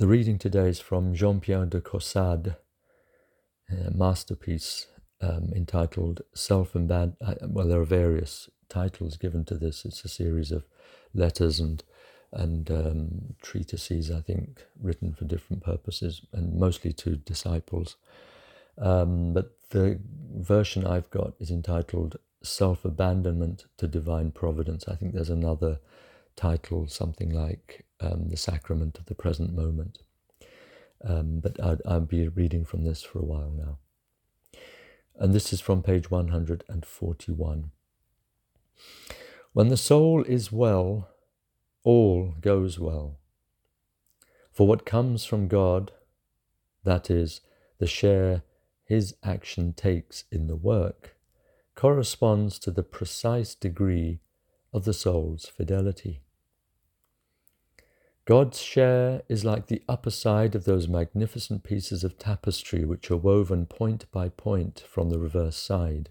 The reading today is from Jean Pierre de Caussade, a masterpiece um, entitled Self Abandonment. Uh, well, there are various titles given to this. It's a series of letters and and um, treatises, I think, written for different purposes and mostly to disciples. Um, but the version I've got is entitled Self Abandonment to Divine Providence. I think there's another title, something like um, The Sacrament of the Present Moment. Um, but I'd, I'll be reading from this for a while now. And this is from page 141. When the soul is well, all goes well. For what comes from God, that is, the share his action takes in the work, corresponds to the precise degree of the soul's fidelity. God's share is like the upper side of those magnificent pieces of tapestry which are woven point by point from the reverse side.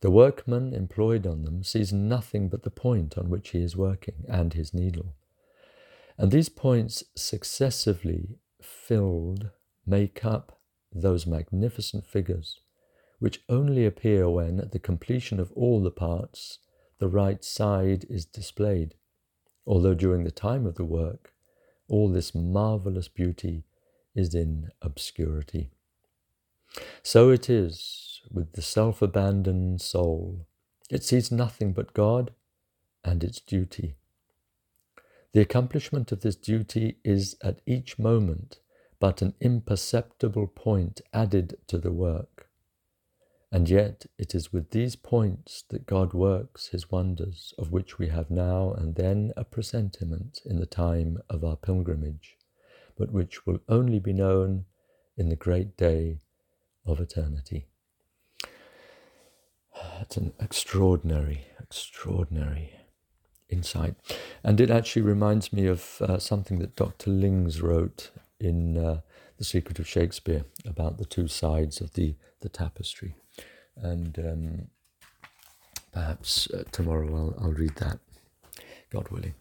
The workman employed on them sees nothing but the point on which he is working and his needle. And these points successively filled make up those magnificent figures, which only appear when, at the completion of all the parts, the right side is displayed, although during the time of the work, all this marvelous beauty is in obscurity. So it is with the self abandoned soul. It sees nothing but God and its duty. The accomplishment of this duty is at each moment but an imperceptible point added to the work. And yet it is with these points that God works his wonders, of which we have now and then a presentiment in the time of our pilgrimage, but which will only be known in the great day of eternity. It's an extraordinary, extraordinary insight. And it actually reminds me of uh, something that Dr. Lings wrote in uh, The Secret of Shakespeare about the two sides of the, the tapestry. And um, perhaps uh, tomorrow I'll, I'll read that, God willing.